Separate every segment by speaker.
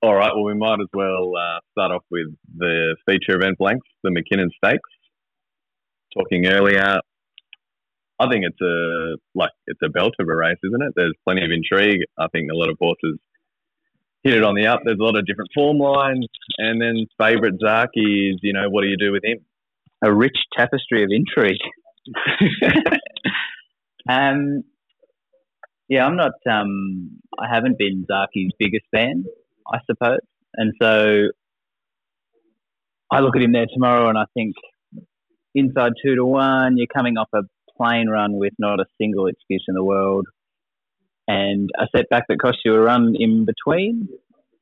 Speaker 1: All right. Well, we might as well uh, start off with the feature event blanks, the Mackinnon Stakes. Talking earlier, I think it's a like it's a belt of a race, isn't it? There's plenty of intrigue. I think a lot of horses hit it on the up. There's a lot of different form lines, and then favourite Zaaki is you know what do you do with him?
Speaker 2: A rich tapestry of intrigue. um, yeah, I'm not. Um, I haven't been Zaaki's biggest fan, I suppose, and so I look at him there tomorrow, and I think inside two to one, you're coming off a plane run with not a single excuse in the world, and a setback that cost you a run in between.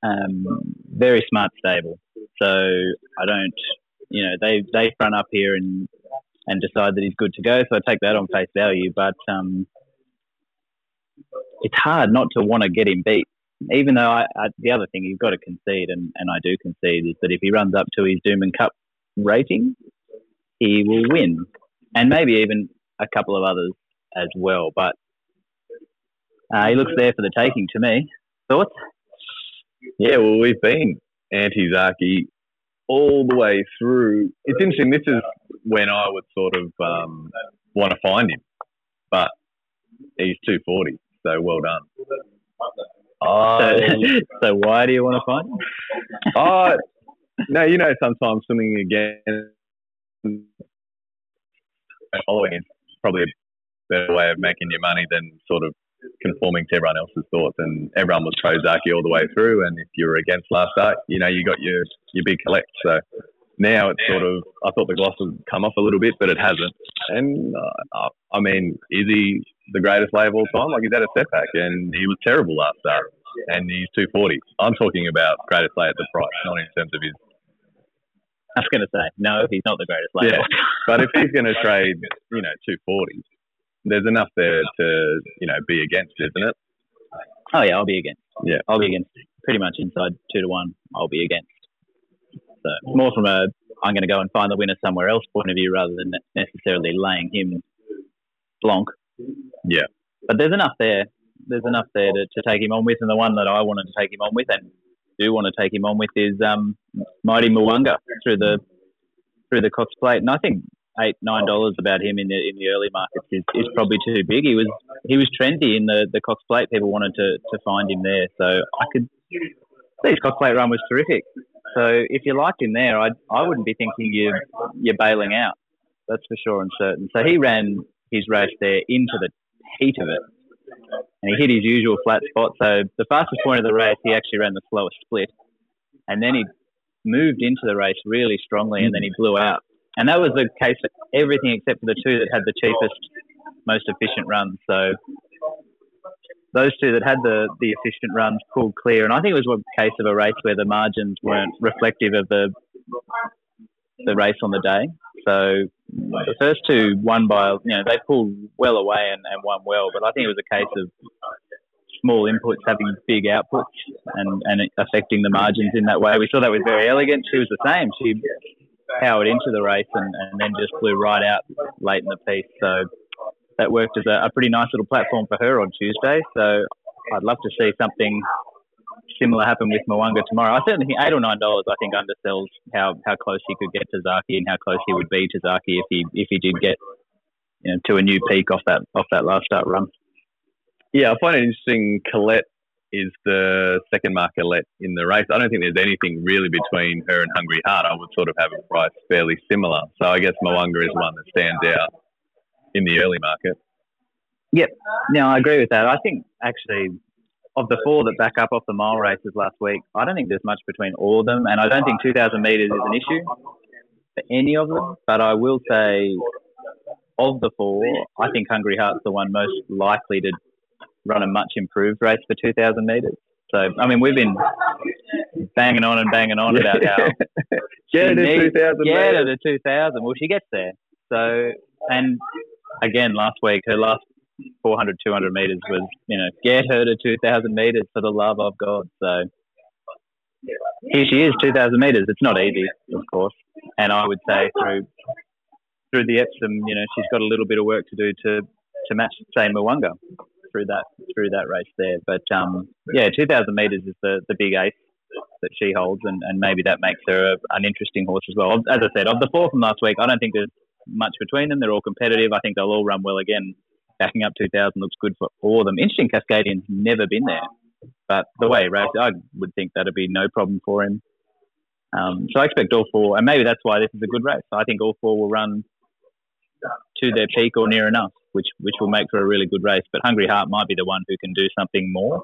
Speaker 2: Um, very smart stable. So I don't, you know, they they front up here and and decide that he's good to go. So I take that on face value, but um, it's hard not to want to get him beat. Even though I, I, the other thing you've got to concede, and, and I do concede, is that if he runs up to his Doomben Cup rating, he will win, and maybe even a couple of others as well. But uh, he looks there for the taking to me. Thoughts?
Speaker 1: Yeah, well, we've been anti Zaaki all the way through. It's interesting. This is when I would sort of um, want to find him, but he's 240, so well done.
Speaker 2: Oh, so, so why do you want to find him?
Speaker 1: oh, no, you know, sometimes swimming again following is probably a better way of making your money than sort of conforming to everyone else's thoughts. And everyone was pro Zaaki all the way through. And if you were against last start, you know, you got your, your big collect. So now it's sort of, I thought the gloss would come off a little bit, but it hasn't. And uh, I mean, is he the greatest lay of all time? Like he's had a setback and he was terrible last start. And he's 240. I'm talking about greatest lay at the price, not in terms of his
Speaker 2: I was going to say, no, he's not the greatest player.
Speaker 1: Yeah. but if he's going to trade, you know, 240, there's enough there to, you know, be against, isn't it?
Speaker 2: Oh, yeah, I'll be against.
Speaker 1: Yeah.
Speaker 2: I'll be against pretty much inside two to one. I'll be against. So more from a, I'm going to go and find the winner somewhere else point of view rather than necessarily laying him blanc.
Speaker 1: Yeah.
Speaker 2: But there's enough there. There's enough there to, to take him on with. And the one that I wanted to take him on with, and do want to take him on with is um, Mighty Mo'unga through the through the Cox Plate, and I think eight nine dollars about him in the in the early markets is, is probably too big. He was he was trendy in the, the Cox Plate. People wanted to, to find him there, so I could. His Cox Plate run was terrific. So if you liked him there, I I wouldn't be thinking you you're bailing out. That's for sure and certain. So he ran his race there into the heat of it and he hit his usual flat spot. So the fastest point of the race, he actually ran the slowest split, and then he moved into the race really strongly, and then he blew out. And that was the case for everything except for the two that had the cheapest, most efficient runs. So those two that had the, the efficient runs pulled clear. And I think it was a case of a race where the margins weren't reflective of the the race on the day. So the first two won by, you know, they pulled well away and, and won well, but I think it was a case of small inputs having big outputs and, and affecting the margins in that way. We saw that with Very Elegant. She was the same. She powered into the race and, and then just flew right out late in the piece. So that worked as a, a pretty nice little platform for her on Tuesday. So I'd love to see something similar happen with Mo'unga tomorrow. I certainly think eight or nine dollars. I think undersells how, how close he could get to Zaaki and how close he would be to Zaaki if he if he did get you know, to a new peak off that off that last start run.
Speaker 1: Yeah, I find it interesting. Colette is the second marker let in the race. I don't think there's anything really between her and Hungry Heart. I would sort of have a price fairly similar. So I guess Mo'unga is one that stands out in the early market.
Speaker 2: Yep. No, I agree with that. I think actually of the four that back up off the mile races last week, I don't think there's much between all of them, and I don't think 2,000 metres is an issue for any of them. But I will say, of the four, I think Hungry Heart's the one most likely to run a much improved race for 2,000 metres. So, I mean, we've been banging on and banging on about how
Speaker 1: get her to 2,000.
Speaker 2: Get her to 2,000. Well, she gets there. So, and again, last week, her last 400, 200 meters was, you know, get her to 2,000 meters for the love of God. So here she is, 2,000 meters. It's not easy, of course. And I would say through through the Epsom, you know, she's got a little bit of work to do to to match, say, Mo'unga through that through that race there. But um, yeah, 2,000 meters is the, the big ace that she holds, and, and maybe that makes her a, an interesting horse as well. As I said, of the four from last week, I don't think there's much between them. They're all competitive. I think they'll all run well again. Backing up 2000 looks good for all of them. Interesting, Cascadian's never been there, but the way he raced, I would think that'd be no problem for him. Um, so I expect all four, and maybe that's why this is a good race. I think all four will run to their peak or near enough, which which will make for a really good race. But Hungry Heart might be the one who can do something more.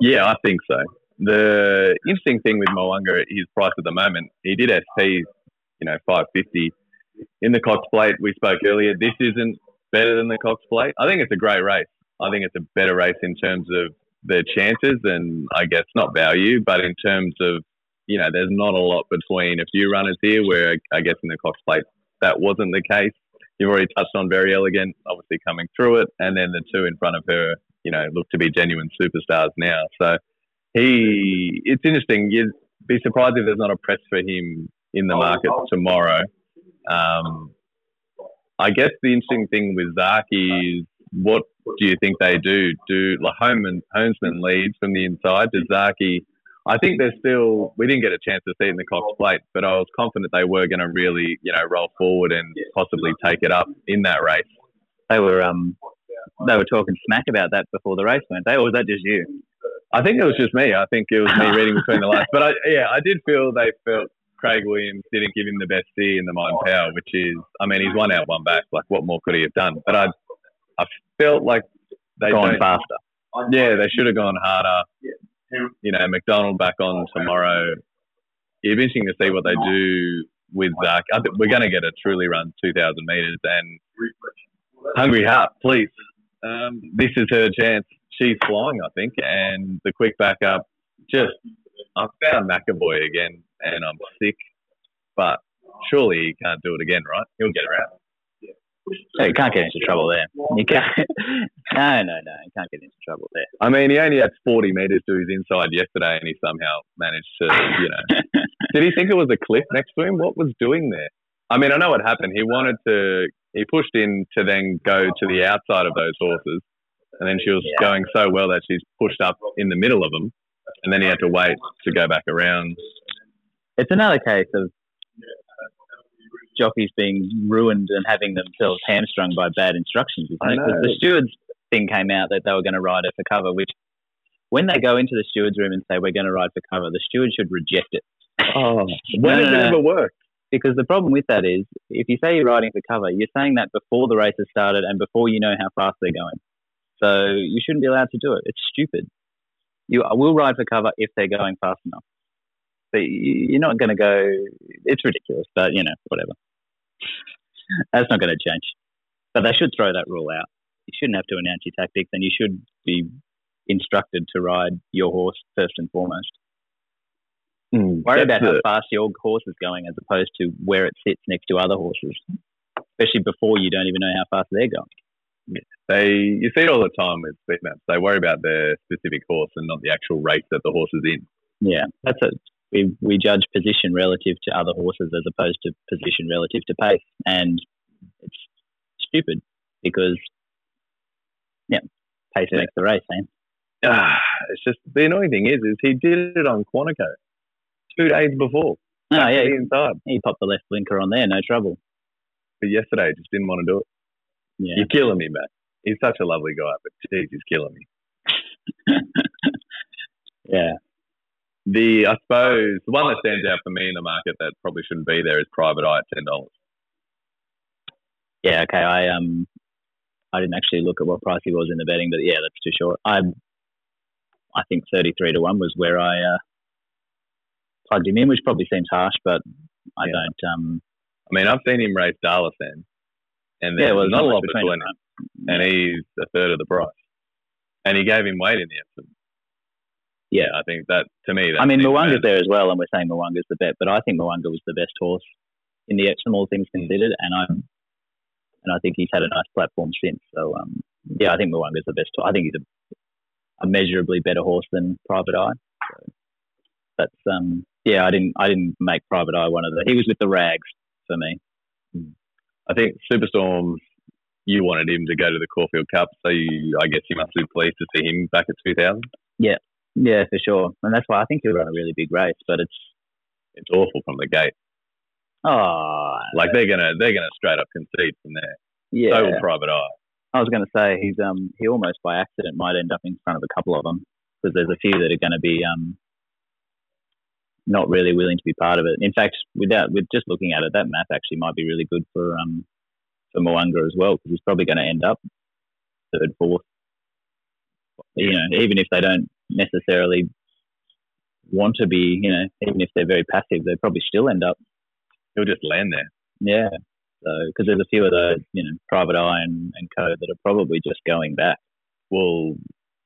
Speaker 1: Yeah, I think so. The interesting thing with Mo'unga, his price at the moment, he did SP, you know, 550 in the Cox Plate. We spoke earlier. This isn't better than the Cox Plate. I think it's a great race. I think it's a better race in terms of the chances and I guess not value, but in terms of you know, there's not a lot between a few runners here. Where I guess in the Cox Plate that wasn't the case. You've already touched on very Elegant, obviously coming through it, and then the two in front of her, you know, look to be genuine superstars now. So he, it's interesting. You'd be surprised if there's not a press for him in the market tomorrow. Um, I guess the interesting thing with Zaaki is what do you think they do? Do like Homan, Homesman leads from the inside? Does Zaaki I think they're still we didn't get a chance to see it in the Cox Plate, but I was confident they were going to really you know roll forward and possibly take it up in that race.
Speaker 2: They were um they were talking smack about that before the race, weren't they? Or was that just you?
Speaker 1: I think it was just me. I think it was me reading between the lines. But I, yeah, I did feel they felt Craig Williams didn't give him the best steer in the Might and Power, which is, I mean, he's one out, one back. Like, what more could he have done? But I, I felt like
Speaker 2: they gone faster.
Speaker 1: Yeah, they should have gone harder you know, McDonald back on tomorrow. It'll be interesting to see what they do with Zach. I think we're going to get a truly run 2,000 metres. And Hungry Heart, please. Um, this is her chance. She's flying, I think. And the quick backup, just, I found McAvoy again, and I'm sick. But surely he can't do it again, right? He'll get around.
Speaker 2: So you can't get into trouble there. You can't. no, no, no. You can't get into trouble there.
Speaker 1: I mean, he only had 40 metres to his inside yesterday, and he somehow managed to, you know. Did he think it was a cliff next to him? What was doing there? I mean, I know what happened. He wanted to. He pushed in to then go to the outside of those horses, and then she was yeah. going so well that she's pushed up in the middle of them, and then he had to wait to go back around.
Speaker 2: It's another case of jockeys being ruined and having themselves hamstrung by bad instructions. Isn't it? The stewards thing came out that they were going to ride it for cover, which when they go into the stewards room and say we're going to ride for cover, the steward should reject it.
Speaker 1: Oh, when no, no, it ever work?
Speaker 2: Because the problem with that is, if you say you're riding for cover, you're saying that before the race has started and before you know how fast they're going. So you shouldn't be allowed to do it. It's stupid. You will ride for cover if they're going fast enough. But you're not going to go. It's ridiculous, but you know, whatever. That's not going to change. But they should throw that rule out. You shouldn't have to announce your tactics, and you should be instructed to ride your horse first and foremost. Mm, Worry about how fast your horse is going as opposed to where it sits next to other horses, especially before you don't even know how fast they're going.
Speaker 1: They you see it all the time with speed maps. They worry about their specific horse and not the actual race that the horse is in.
Speaker 2: Yeah, that's it. we, we judge position relative to other horses as opposed to position relative to pace. And it's stupid because, yeah, pace yeah. makes the race, eh?
Speaker 1: Ah, it's just the annoying thing is, is he did it on Quantico two days before.
Speaker 2: Oh, yeah. Inside. he popped the left blinker on there, no trouble.
Speaker 1: But yesterday, just didn't want to do it. Yeah. You're killing me, Matt. He's such a lovely guy, but geez, he's killing me.
Speaker 2: yeah.
Speaker 1: The I suppose the one that stands out for me in the market that probably shouldn't be there is Private Eye at ten dollars.
Speaker 2: Yeah, okay. I um I didn't actually look at what price he was in the betting, but yeah, that's too short. I I think thirty three to one was where I uh, plugged him in, which probably seems harsh, but I yeah. don't. Um,
Speaker 1: I mean, I've seen him race Darlington, and yeah, well, not a lot between, between them, and he's a third of the price. And he gave him weight in the Epsom. Yeah, I think that to me.
Speaker 2: I mean, Mo'unga's there as well, and we're saying Mo'unga's the bet, but I think Mo'unga was the best horse in the Epsom, all things considered, and I'm and I think he's had a nice platform since. So um, yeah, I think Mo'unga's the best. I think he's a, a measurably better horse than Private Eye. So that's um, yeah, I didn't I didn't make Private Eye one of the. He was with the rags for me.
Speaker 1: I think Superstorm. You wanted him to go to the Caulfield Cup, so you, I guess you must be pleased to see him back at 2000.
Speaker 2: Yeah, Yeah, for sure, and that's why I think he'll run a really big race. But it's
Speaker 1: it's awful from the gate.
Speaker 2: Oh,
Speaker 1: Like they're gonna they're gonna straight up concede from there.
Speaker 2: yeah.
Speaker 1: So will Private Eye.
Speaker 2: I was going to say he's um he almost by accident might end up in front of a couple of them because there's a few that are going to be um not really willing to be part of it. In fact, without with just looking at it, that map actually might be really good for um for Mo'unga as well because he's probably going to end up third, fourth. You know, even if they don't necessarily want to be, you know, even if they're very passive, they probably still end up
Speaker 1: He'll just land there.
Speaker 2: yeah. So because there's a few of those, you know, Private Eye and, and Co that are probably just going back.
Speaker 1: Well,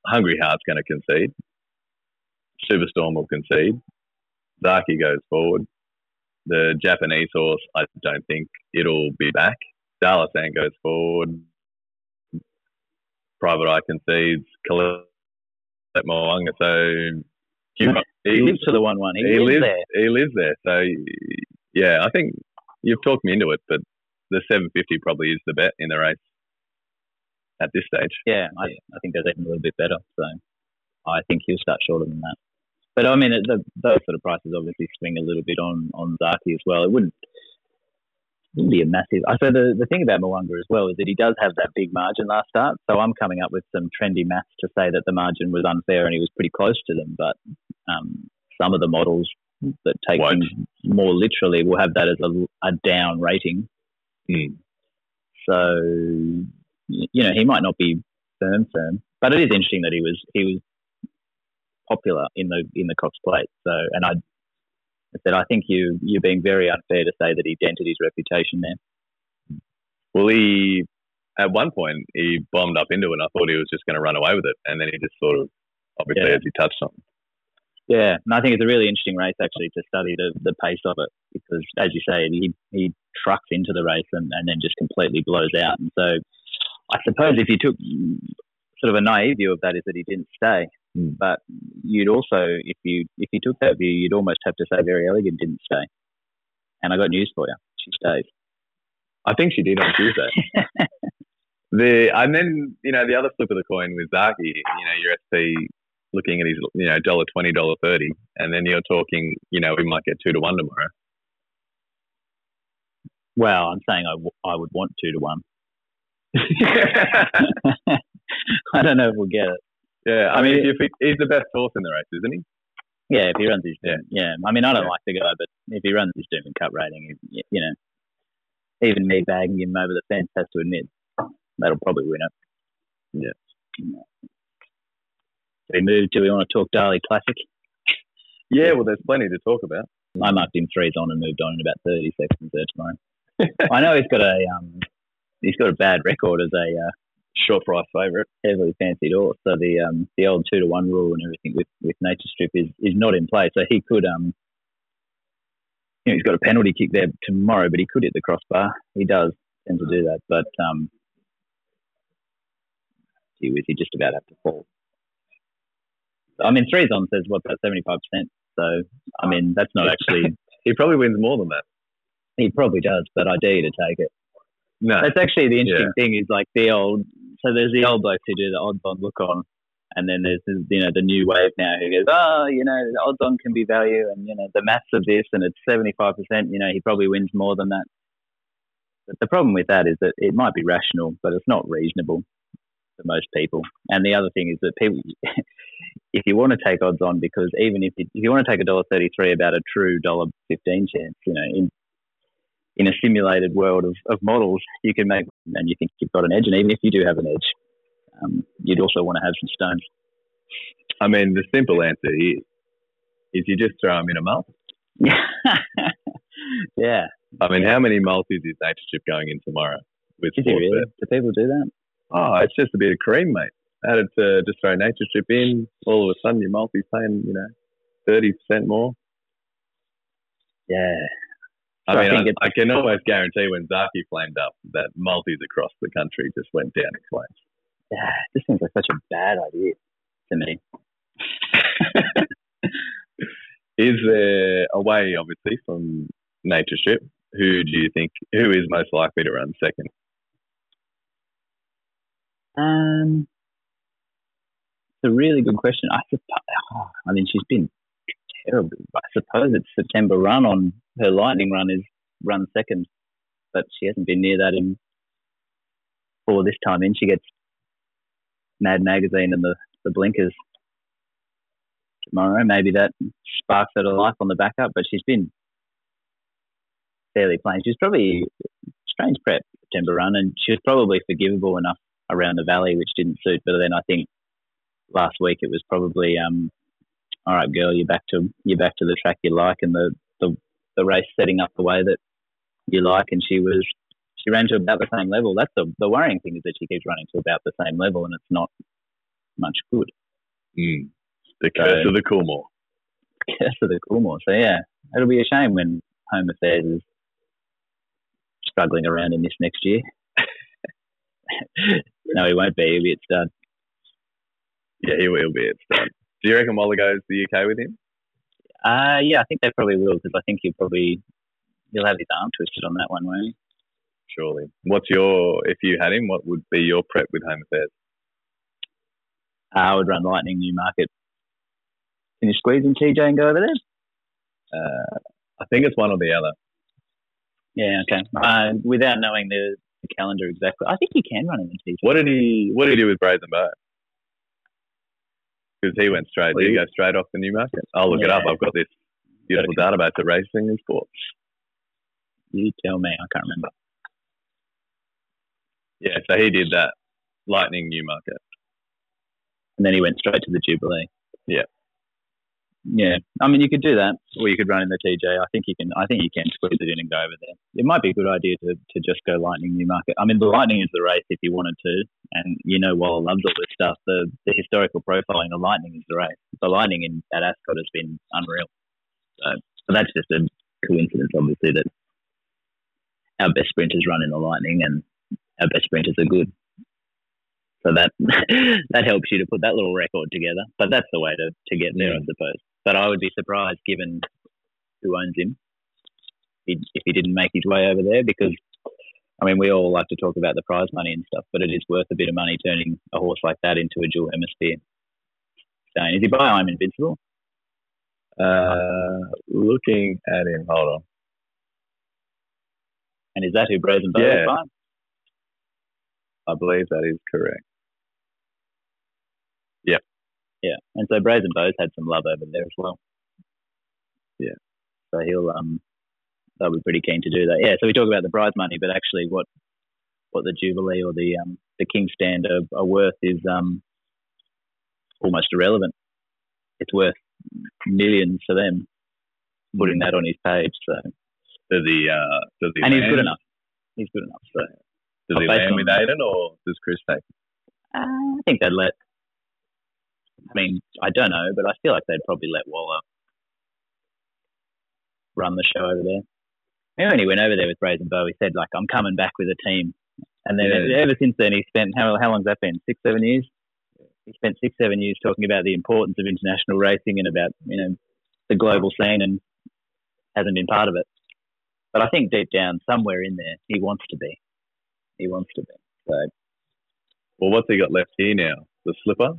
Speaker 1: Hungry Heart's going to concede. Superstorm will concede. Zaaki goes forward. The Japanese horse, I don't think it'll be back. Dalasan goes forward. Private Eye concedes. Colette Mo'unga. So
Speaker 2: He lives to the one one. He,
Speaker 1: he
Speaker 2: lives,
Speaker 1: lives
Speaker 2: there.
Speaker 1: He lives there. So yeah, I think you've talked me into it, but the 750 probably is the bet in the race at this stage.
Speaker 2: Yeah, I, I think they're even a little bit better. So I think he'll start shorter than that. But I mean, it- the, those sort of prices obviously swing a little bit on on Zaaki as well. It wouldn't wouldn't be a massive. I so the the thing about Mo'unga as well is that he does have that big margin last start. So I'm coming up with some trendy maths to say that the margin was unfair and he was pretty close to them. But um, some of the models that take
Speaker 1: Won't.
Speaker 2: things more literally will have that as a, a down rating.
Speaker 1: Hmm.
Speaker 2: So you know he might not be firm firm, but it is interesting that he was he was popular in the in the Cox Plate. So and I, I said I think you you're being very unfair to say that he dented his reputation there.
Speaker 1: Well, he at one point he bombed up into it. and I thought he was just going to run away with it, and then he just sort of, obviously,
Speaker 2: Yeah.
Speaker 1: as he touched on.
Speaker 2: Yeah, and I think it's a really interesting race actually to study the, the pace of it because, as you say, he he trucks into the race and, and then just completely blows out. And so, I suppose if you took sort of a naive view of that, is that he didn't stay.
Speaker 1: Mm.
Speaker 2: But you'd also, if you if you took that view, you'd almost have to say Very Elegant didn't stay. And I got news for you, she stayed.
Speaker 1: I think she did on Tuesday. the and then you know the other flip of the coin with Zaaki, you know your SP looking at his you know dollar twenty dollar thirty, and then you're talking you know we might get two to one tomorrow.
Speaker 2: Well, I'm saying I, w- I would want two to one. I don't know if we'll get it.
Speaker 1: Yeah, I,
Speaker 2: I
Speaker 1: mean,
Speaker 2: mean-
Speaker 1: if he, he's the best horse in the race, isn't he?
Speaker 2: Yeah, if he runs his
Speaker 1: Yeah.
Speaker 2: yeah. I mean, I don't
Speaker 1: Yeah.
Speaker 2: like the guy, but if he runs his Doomben Cup rating, you you know, even me bagging him over the fence has to admit that'll probably win it.
Speaker 1: Yeah.
Speaker 2: We move? Do we want to talk Darley Classic?
Speaker 1: Yeah, well, there's plenty to talk about.
Speaker 2: I marked him threes on and moved on in about thirty seconds there tomorrow. I know he's got a um, he's got a bad record as a uh,
Speaker 1: Short price favourite.
Speaker 2: heavily fancied horse. So the um, the old two to one rule and everything with, with Nature Strip is, is not in play. So he could um, you know, he's got a penalty kick there tomorrow, but he could hit the crossbar. He does tend to do that, but um, gee whiz, he just about have to fall. I mean, threes on says what about seventy five percent. So I mean, that's not actually.
Speaker 1: He probably wins more than that.
Speaker 2: he probably does, but I dare you to take it.
Speaker 1: No,
Speaker 2: That's actually the interesting thing is like the old. So there's the old blokes who do the odds on look on, and then there's the, you know the new wave now who goes, oh, you know, the odds on can be value, and you know the maths of this, and it's seventy five percent. You know, he probably wins more than that. But the problem with that is that it might be rational, but it's not reasonable for most people. And the other thing is that people, if you want to take odds on, because even if you, if you want to take a dollar thirty three about a true dollar fifteen chance, you know, in in a simulated world of, of models, you can make, and you think you've got an edge. And even if you do have an edge, um, you'd also want to have some stones.
Speaker 1: I mean the simple answer is, is you just throw them in a multi.
Speaker 2: yeah.
Speaker 1: I mean, how many multis is Nature Strip going in tomorrow with
Speaker 2: Is really? Do people do that?
Speaker 1: Oh, it's just a bit of cream, mate. Added to just throw Nature Strip in, all of a sudden your multi's paying, you know, thirty percent more.
Speaker 2: Yeah.
Speaker 1: I
Speaker 2: So I
Speaker 1: mean,
Speaker 2: think
Speaker 1: I, I can always guarantee when Zaaki flamed up that multis across the country just went down in flames.
Speaker 2: Yeah. This seems like such a bad idea to me.
Speaker 1: Is there a way, obviously, from Nature Strip? Who do you think, who is most likely to run second?
Speaker 2: Um, it's a really good question. I suppose, I mean, she's been terrible. I suppose it's September run on her lightning run is run second, but she hasn't been near that in for this time in. She gets Mad Magazine and the, the blinkers tomorrow. Maybe that sparks her to life on the backup, but she's been fairly plain. She's probably strange prep September run, and she was probably forgivable enough around the valley, which didn't suit. But then I think last week it was probably, um, all right, girl, you're back to you're back to the track you like, and the the, the race setting up the way that you like, and she was she ran to about the same level. That's the the worrying thing is that she keeps running to about the same level, and it's not much good.
Speaker 1: Mm. The curse so, of the Coolmore.
Speaker 2: Curse of the Coolmore. So yeah, it'll be a shame when Home Affairs is struggling around in this next year. no, he won't be. He'll be at stud.
Speaker 1: Yeah, he will be at stud. Do you reckon Waller goes to the UK with him?
Speaker 2: Uh, yeah, I think they probably will because I think he'll probably he'll have his arm twisted on that one, won't he?
Speaker 1: Surely. What's your if you had him? What would be your prep with Home Affairs?
Speaker 2: Uh, I would run Lightning Newmarket. Can you squeeze in TJ and go over there?
Speaker 1: Uh, I think it's one or the other.
Speaker 2: Yeah, okay. Uh, without knowing the, the, calendar exactly, I think you can run him in TJ.
Speaker 1: What did he What did he do with Brazen Beau? Because he went straight. Did he go straight off the Newmarket. I'll look yeah. it up. I've got this beautiful database of racing and sports.
Speaker 2: You tell me. I can't remember.
Speaker 1: Yeah, so he did that Lightning Newmarket,
Speaker 2: and then he went straight to the Jubilee.
Speaker 1: Yeah.
Speaker 2: Yeah, I mean, you could do that, or you could run in the TJ. I think you can. I think you can squeeze it in and go over there. It might be a good idea to, to just go Lightning Newmarket. I mean, the Lightning is the race if you wanted to, and you know, Waller loves all this stuff. The the historical profiling, the Lightning is the race. The Lightning in at Ascot has been unreal. So, so that's just a coincidence, obviously, that our best sprinters run in the Lightning, and our best sprinters are good. So that that helps you to put that little record together. But that's the way to, to get there, I suppose. But I would be surprised, given who owns him, if he didn't make his way over there. Because I mean, we all like to talk about the prize money and stuff, but it is worth a bit of money turning a horse like that into a dual hemisphere. Saying Is he by I'm Invincible?
Speaker 1: Uh, looking at him, hold on.
Speaker 2: And is that who Brazen
Speaker 1: yeah. I believe that is correct.
Speaker 2: Yeah, and so Brazen Beau's had some love over there as well.
Speaker 1: Yeah.
Speaker 2: So he'll um they'll be pretty keen to do that. Yeah. So we talk about the prize money, but actually what what the Jubilee or the um the King Stand are, are worth is um almost irrelevant. It's worth millions for them putting that on his page. So
Speaker 1: does he uh does he
Speaker 2: and land? he's good enough. He's good enough. So
Speaker 1: does he land with Aidan or does Chris take?
Speaker 2: Uh, I think they'd let I mean, I don't know, but I feel like they'd probably let Waller run the show over there. And when he went over there with Brazen Beau, he said, like, I'm coming back with a team. And then yeah. ever since then, he spent, how, how long's that been? Six, seven years? He spent six, seven years talking about the importance of international racing and about, you know, the global scene and hasn't been part of it. But I think deep down, somewhere in there, he wants to be. He wants to be. So,
Speaker 1: well, what's he got left here now? The slipper?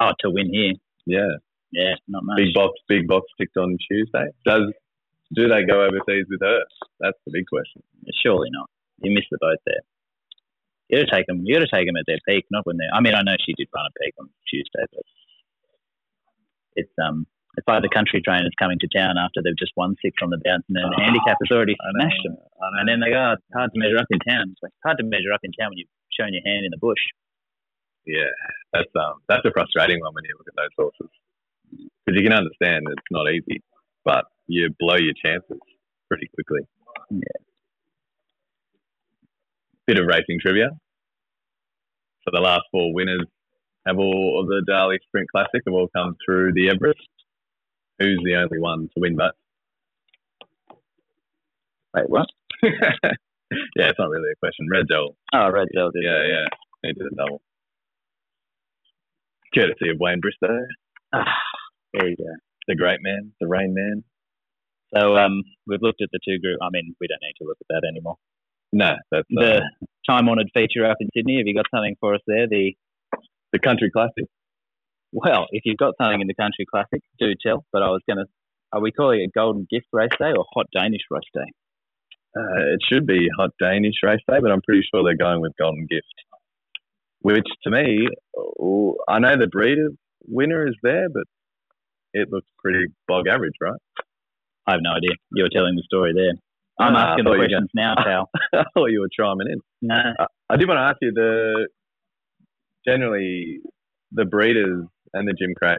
Speaker 2: Oh, to win here.
Speaker 1: Yeah.
Speaker 2: Yeah, not much.
Speaker 1: Big box, big box ticked on Tuesday. Does do they go overseas with her? That's the big question.
Speaker 2: Surely not. You missed the boat there. You got to take them. You got to take them at their peak, not when they're. I mean, I know she did run a peak on Tuesday, but it's um, it's like the country trainers coming to town after they've just won six on the bounce, and then the oh, handicap has already smashed them. And then they go, oh, it's hard to measure up in town. It's, like, it's hard to measure up in town when you've shown your hand in the bush.
Speaker 1: Yeah, that's um that's a frustrating one when you look at those horses because you can understand it's not easy, but you blow your chances pretty quickly.
Speaker 2: Yeah.
Speaker 1: Bit of racing trivia. So the last four winners have all of the Darley Sprint Classic have all come through the Everest. Who's the only one to win both?
Speaker 2: Wait, what?
Speaker 1: yeah, it's not really a question. Red Devil.
Speaker 2: Oh, Red Devil did.
Speaker 1: Yeah, yeah. He did a double courtesy of Wayne Bristow.
Speaker 2: Ah, there you go.
Speaker 1: The great man, the rain man.
Speaker 2: So um, we've looked at the two group. I mean, we don't need to look at that anymore.
Speaker 1: No, that's
Speaker 2: the time-honoured feature up in Sydney. Have you got something for us there? The
Speaker 1: The Country Classic.
Speaker 2: Well, if you've got something in the Country Classic, do tell. But I was going to, are we calling it Golden Gift Race Day or Hot Danish Race Day?
Speaker 1: Uh, it should be Hot Danish Race Day, but I'm pretty sure they're going with Golden Gift. Which to me, I know the breeder winner is there, but it looks pretty bog average, right?
Speaker 2: I have no idea. You were telling the story there. I'm
Speaker 1: I
Speaker 2: asking the questions now, pal.
Speaker 1: I thought you were chiming in.
Speaker 2: no.
Speaker 1: Uh, I did want to ask you the generally the breeders and the Gimcrack.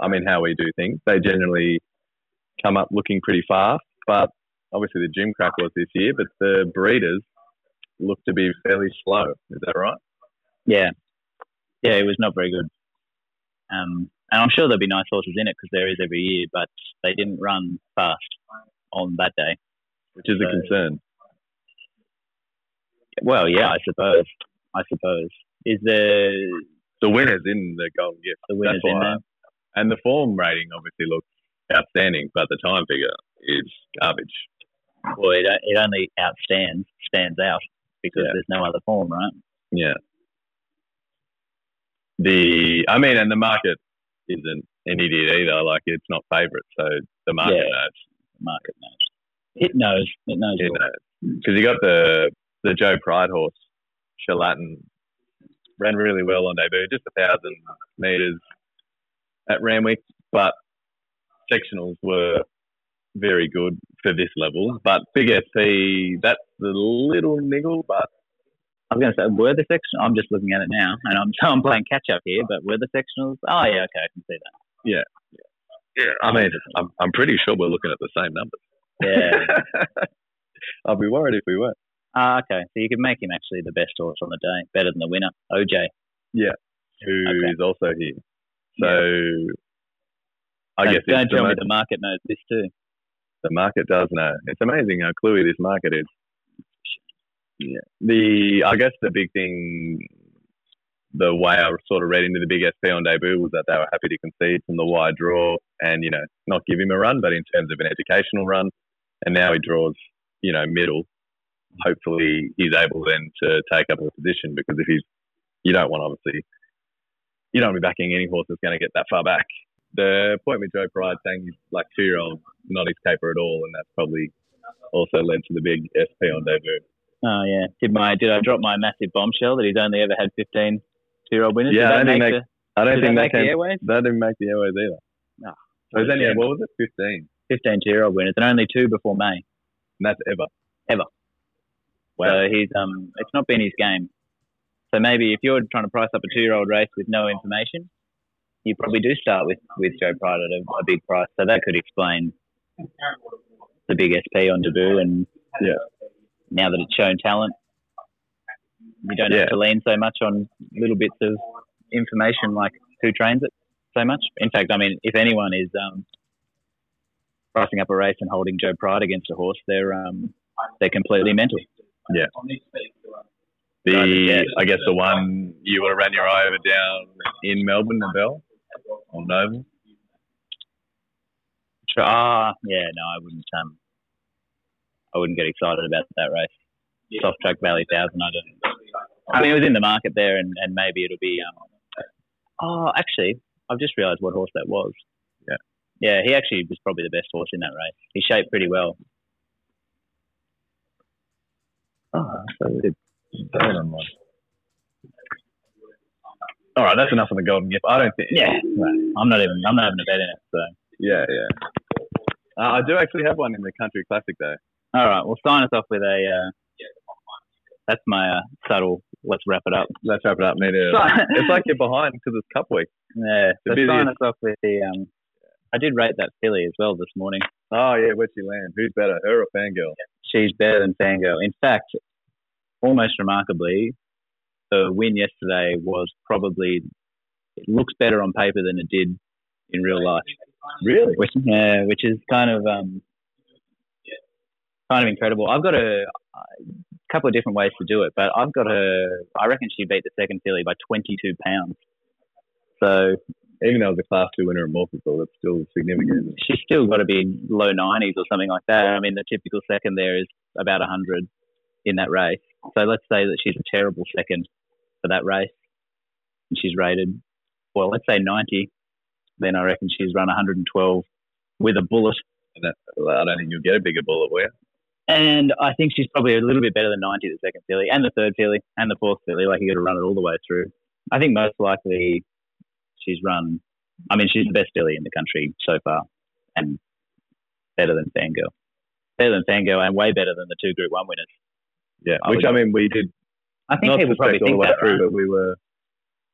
Speaker 1: I mean, how we do things. They generally come up looking pretty fast, but obviously the Gimcrack was this year. But the breeders look to be fairly slow. Is that right?
Speaker 2: Yeah. Yeah, it was not very good. Um, and I'm sure there'll be nice horses in it because there is every year, but they didn't run fast on that day.
Speaker 1: Which is a concern.
Speaker 2: Well, yeah, I suppose. I suppose. Is there
Speaker 1: The winners in the Golden Gift.
Speaker 2: the winners in there?
Speaker 1: And the form rating obviously looks outstanding, but the time figure is garbage.
Speaker 2: Well, it, it only outstands, stands out because
Speaker 1: Yeah.
Speaker 2: there's no other form, right?
Speaker 1: Yeah. The I mean, and the market isn't an idiot either. Like it's not favourite, so the market
Speaker 2: Yeah.
Speaker 1: knows.
Speaker 2: The market knows. It knows. It knows.
Speaker 1: It knows because you got the the Joe Pride horse, Shalatin, ran really well on debut, just a thousand meters at Randwick, but sectionals were very good for this level. But Big SP, that's the little niggle, but
Speaker 2: I was going to say, were the section? I'm just looking at it now, and I'm so I'm playing catch up here. But were the sectionals? Oh yeah, okay, I can see that.
Speaker 1: yeah, Yeah, I mean, I'm, I'm pretty sure we're looking at the same numbers.
Speaker 2: Yeah.
Speaker 1: I'll be worried if we weren't.
Speaker 2: Ah, okay. So you could make him actually the best horse on the day, better than the winner, OJ. Yeah.
Speaker 1: Who is
Speaker 2: Okay.
Speaker 1: also here. So I
Speaker 2: Don't-
Speaker 1: guess
Speaker 2: don't
Speaker 1: the,
Speaker 2: tell me the market knows this too.
Speaker 1: the market does know. It's amazing how cluey this market is. Yeah. The I guess the big thing, the way I sort of read into the big SP on debut was that they were happy to concede from the wide draw and you know not give him a run, but in terms of an educational run, and now he draws you know middle. Hopefully he's able then to take up a position because if he's you don't want obviously you don't want to be backing any horse that's going to get that far back. The point with Joe Pride saying he's like two year old, not his caper at all, and that's probably also led to the big SP on debut.
Speaker 2: Oh yeah. Did my did I drop my massive bombshell that he's only ever had 15 two-year-old winners?
Speaker 1: Yeah, I don't think that-
Speaker 2: the,
Speaker 1: I don't
Speaker 2: that
Speaker 1: think that
Speaker 2: make the
Speaker 1: came,
Speaker 2: airways?
Speaker 1: that didn't make the airways either.
Speaker 2: No.
Speaker 1: So it's only,
Speaker 2: Yeah.
Speaker 1: what was it, 15?
Speaker 2: 15 two-year-old winners, and only two before May.
Speaker 1: And that's ever.
Speaker 2: So he's um, it's not been his game. So maybe if you're trying to price up a two-year-old race with no information, you probably do start with with Joe Pride at a, a big price. So that could explain the big SP on debut, and
Speaker 1: Yeah.
Speaker 2: Now that it's shown talent, you don't
Speaker 1: Yeah.
Speaker 2: have to lean so much on little bits of information like who trains it so much. In fact, I mean, if anyone is um, pricing up a race and holding Joe Pride against a horse, they're um, they're completely mental. Yeah.
Speaker 1: The I guess the one you would have ran your eye over down in Melbourne, the Bell or Noble.
Speaker 2: Ah, yeah, no, I wouldn't. Um, I wouldn't get excited about that race. Soft track Valley Thousand. I don't. I mean, it was in the market there, and, and maybe it'll be. Um, oh, actually, I've just realised what horse that was.
Speaker 1: Yeah.
Speaker 2: Yeah, he actually was probably the best horse in that race. He shaped pretty well.
Speaker 1: Oh, so it's going. All right, that's enough on the Golden Gift. I don't think.
Speaker 2: Yeah, I'm not even. I'm not having a bet in it. So,
Speaker 1: Yeah, yeah. Uh, I do actually have one in the Country Classic though.
Speaker 2: All right, we'll sign us off with a. Uh, that's my uh, subtle. Let's wrap it up.
Speaker 1: Let's wrap it up. To, it's like you're behind because it's Cup Week.
Speaker 2: Yeah,
Speaker 1: The
Speaker 2: so sign us off with the. Um, I did rate that filly as well this morning.
Speaker 1: Oh yeah, where'd she land? Who's better, her or Fangirl?
Speaker 2: She's better than Fangirl. In fact, almost remarkably, the win yesterday was probably it looks better on paper than it did in real life.
Speaker 1: Really?
Speaker 2: Which, yeah, which is kind of um, kind of incredible. I've got a, a couple of different ways to do it, but I've got a. I reckon she beat the second filly by 22 pounds. So
Speaker 1: Even though it was a Class Two winner in Morphettville, it's still significant.
Speaker 2: She's still got to be low 90s or something like that. I mean, the typical second there is about 100 in that race. So let's say that she's a terrible second for that race. and she's rated, well, let's say 90, then I reckon she's run 112 with a bullet.
Speaker 1: And that, I don't think you'll get a bigger bullet, you?
Speaker 2: And I think she's probably a little bit better than 90 the second filly and the third filly and the fourth filly. Like you got to run it all the way through. I think most likely she's run. I mean, she's the best filly in the country so far, and better than Fangirl, better than Fangirl, and way better than the two Group One winners.
Speaker 1: Yeah, I which I mean, we did.
Speaker 2: I think people probably think that,
Speaker 1: through, right? but we were.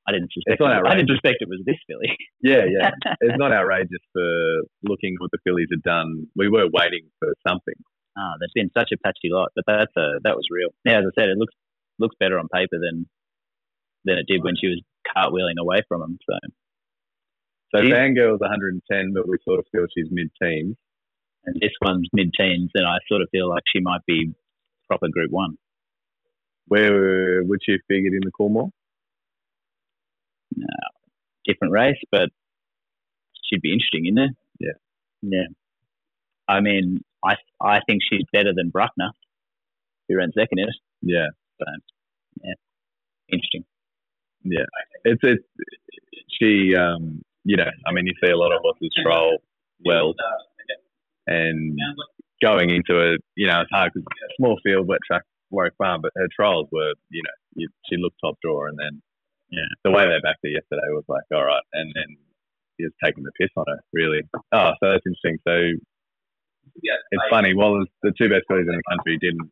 Speaker 2: I didn't suspect. It's not outrageous. I didn't suspect it was this filly.
Speaker 1: yeah, yeah. it's not outrageous for looking what the fillies had done. We were waiting for something.
Speaker 2: Ah, there's been such a patchy lot, but that's a, that was real. Yeah, as I said, it looks looks better on paper than than it did when she was cartwheeling away from him. So,
Speaker 1: so Fangirl's 110, but we sort of feel she's mid-teens,
Speaker 2: and this one's mid-teens, and I sort of feel like she might be proper Group One.
Speaker 1: Where would you figured in the Coolmore?
Speaker 2: No, different race, but she'd be interesting in there.
Speaker 1: Yeah,
Speaker 2: yeah. I mean, I I think she's better than Bruckner, who ran second in it.
Speaker 1: Yeah.
Speaker 2: So, yeah, interesting.
Speaker 1: Yeah, it's it. She, um, you know, I mean, you see a lot of horses troll well, and going into it, you know, it's hard because small field, wet track, Warwick Farm, but her trials were, you know, you, she looked top drawer, and then, yeah, the way they backed her yesterday was like, all right, and then he was taking the piss on her, really. Oh, so that's interesting. So it's funny. Well, the two best fillies in the country didn't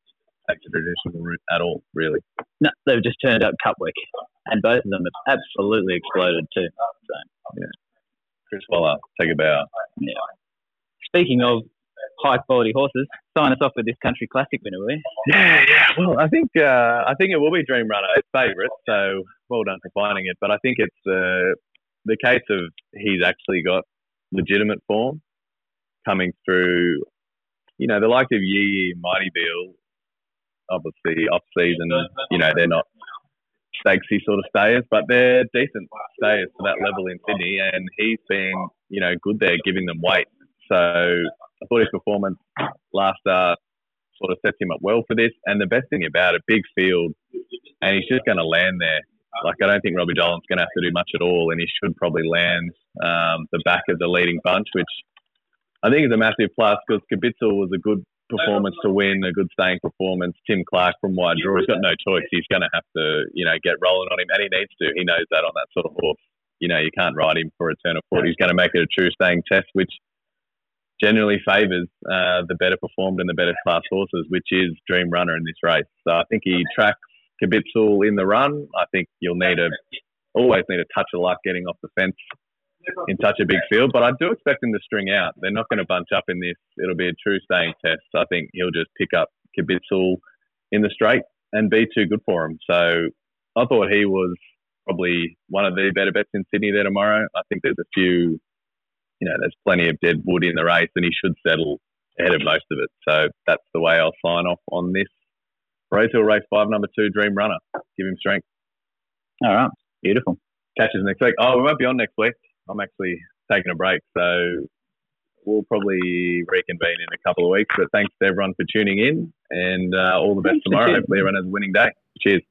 Speaker 1: take the traditional route at all, really.
Speaker 2: No, they've just turned up Cup Week, and both of them have absolutely exploded too. So,
Speaker 1: yeah. Chris Waller, take a bow.
Speaker 2: Yeah. Speaking of high quality horses, sign us off with this country classic winner, will you?
Speaker 1: Yeah, yeah. Well, I think uh, I think it will be Dream Runner, its favourite. So well done for finding it. But I think it's uh, the case of he's actually got legitimate form coming through. You know, the like of Yee Mighty Bill, obviously off season, you know, they're not stakesy sort of stayers, but they're decent stayers to that level in Sydney, and he's been, you know, good there, giving them weight. So I thought his performance last start sort of sets him up well for this. And the best thing about it, big field, and he's just going to land there. Like I don't think Robbie Dolan's going to have to do much at all, and he should probably land um, the back of the leading bunch, which I think it's a massive plus because Kibitzel was a good performance to win, a good staying performance. Tim Clark from wide draw, he's got no choice. He's going to have to, you know, get rolling on him, and he needs to. He knows that on that sort of horse. You know, you can't ride him for a turn of foot. He's going to make it a true staying test, which generally favours uh, the better performed and the better class horses, which is Dream Runner in this race. So I think he tracks Kibitzel in the run. I think you'll need a always need a touch of luck getting off the fence in such a big field. But I do expect him to string out. They're not going to bunch up in this. It'll be a true staying test. I think he'll just pick up Kibitzel in the straight and be too good for him. So I thought he was probably one of the better bets in Sydney there tomorrow. I think there's a few, you know, there's plenty of dead wood in the race, and he should settle ahead of most of it. So that's the way I'll sign off on this. Rosehill Race 5, number 2, Dream Runner. Give him strength.
Speaker 2: All right. Beautiful.
Speaker 1: Catches next week. Oh, we won't be on next week. I'm actually taking a break, so we'll probably reconvene in a couple of weeks. But thanks to everyone for tuning in, and uh, all the best tomorrow. Hopefully, everyone has a winning day. Cheers.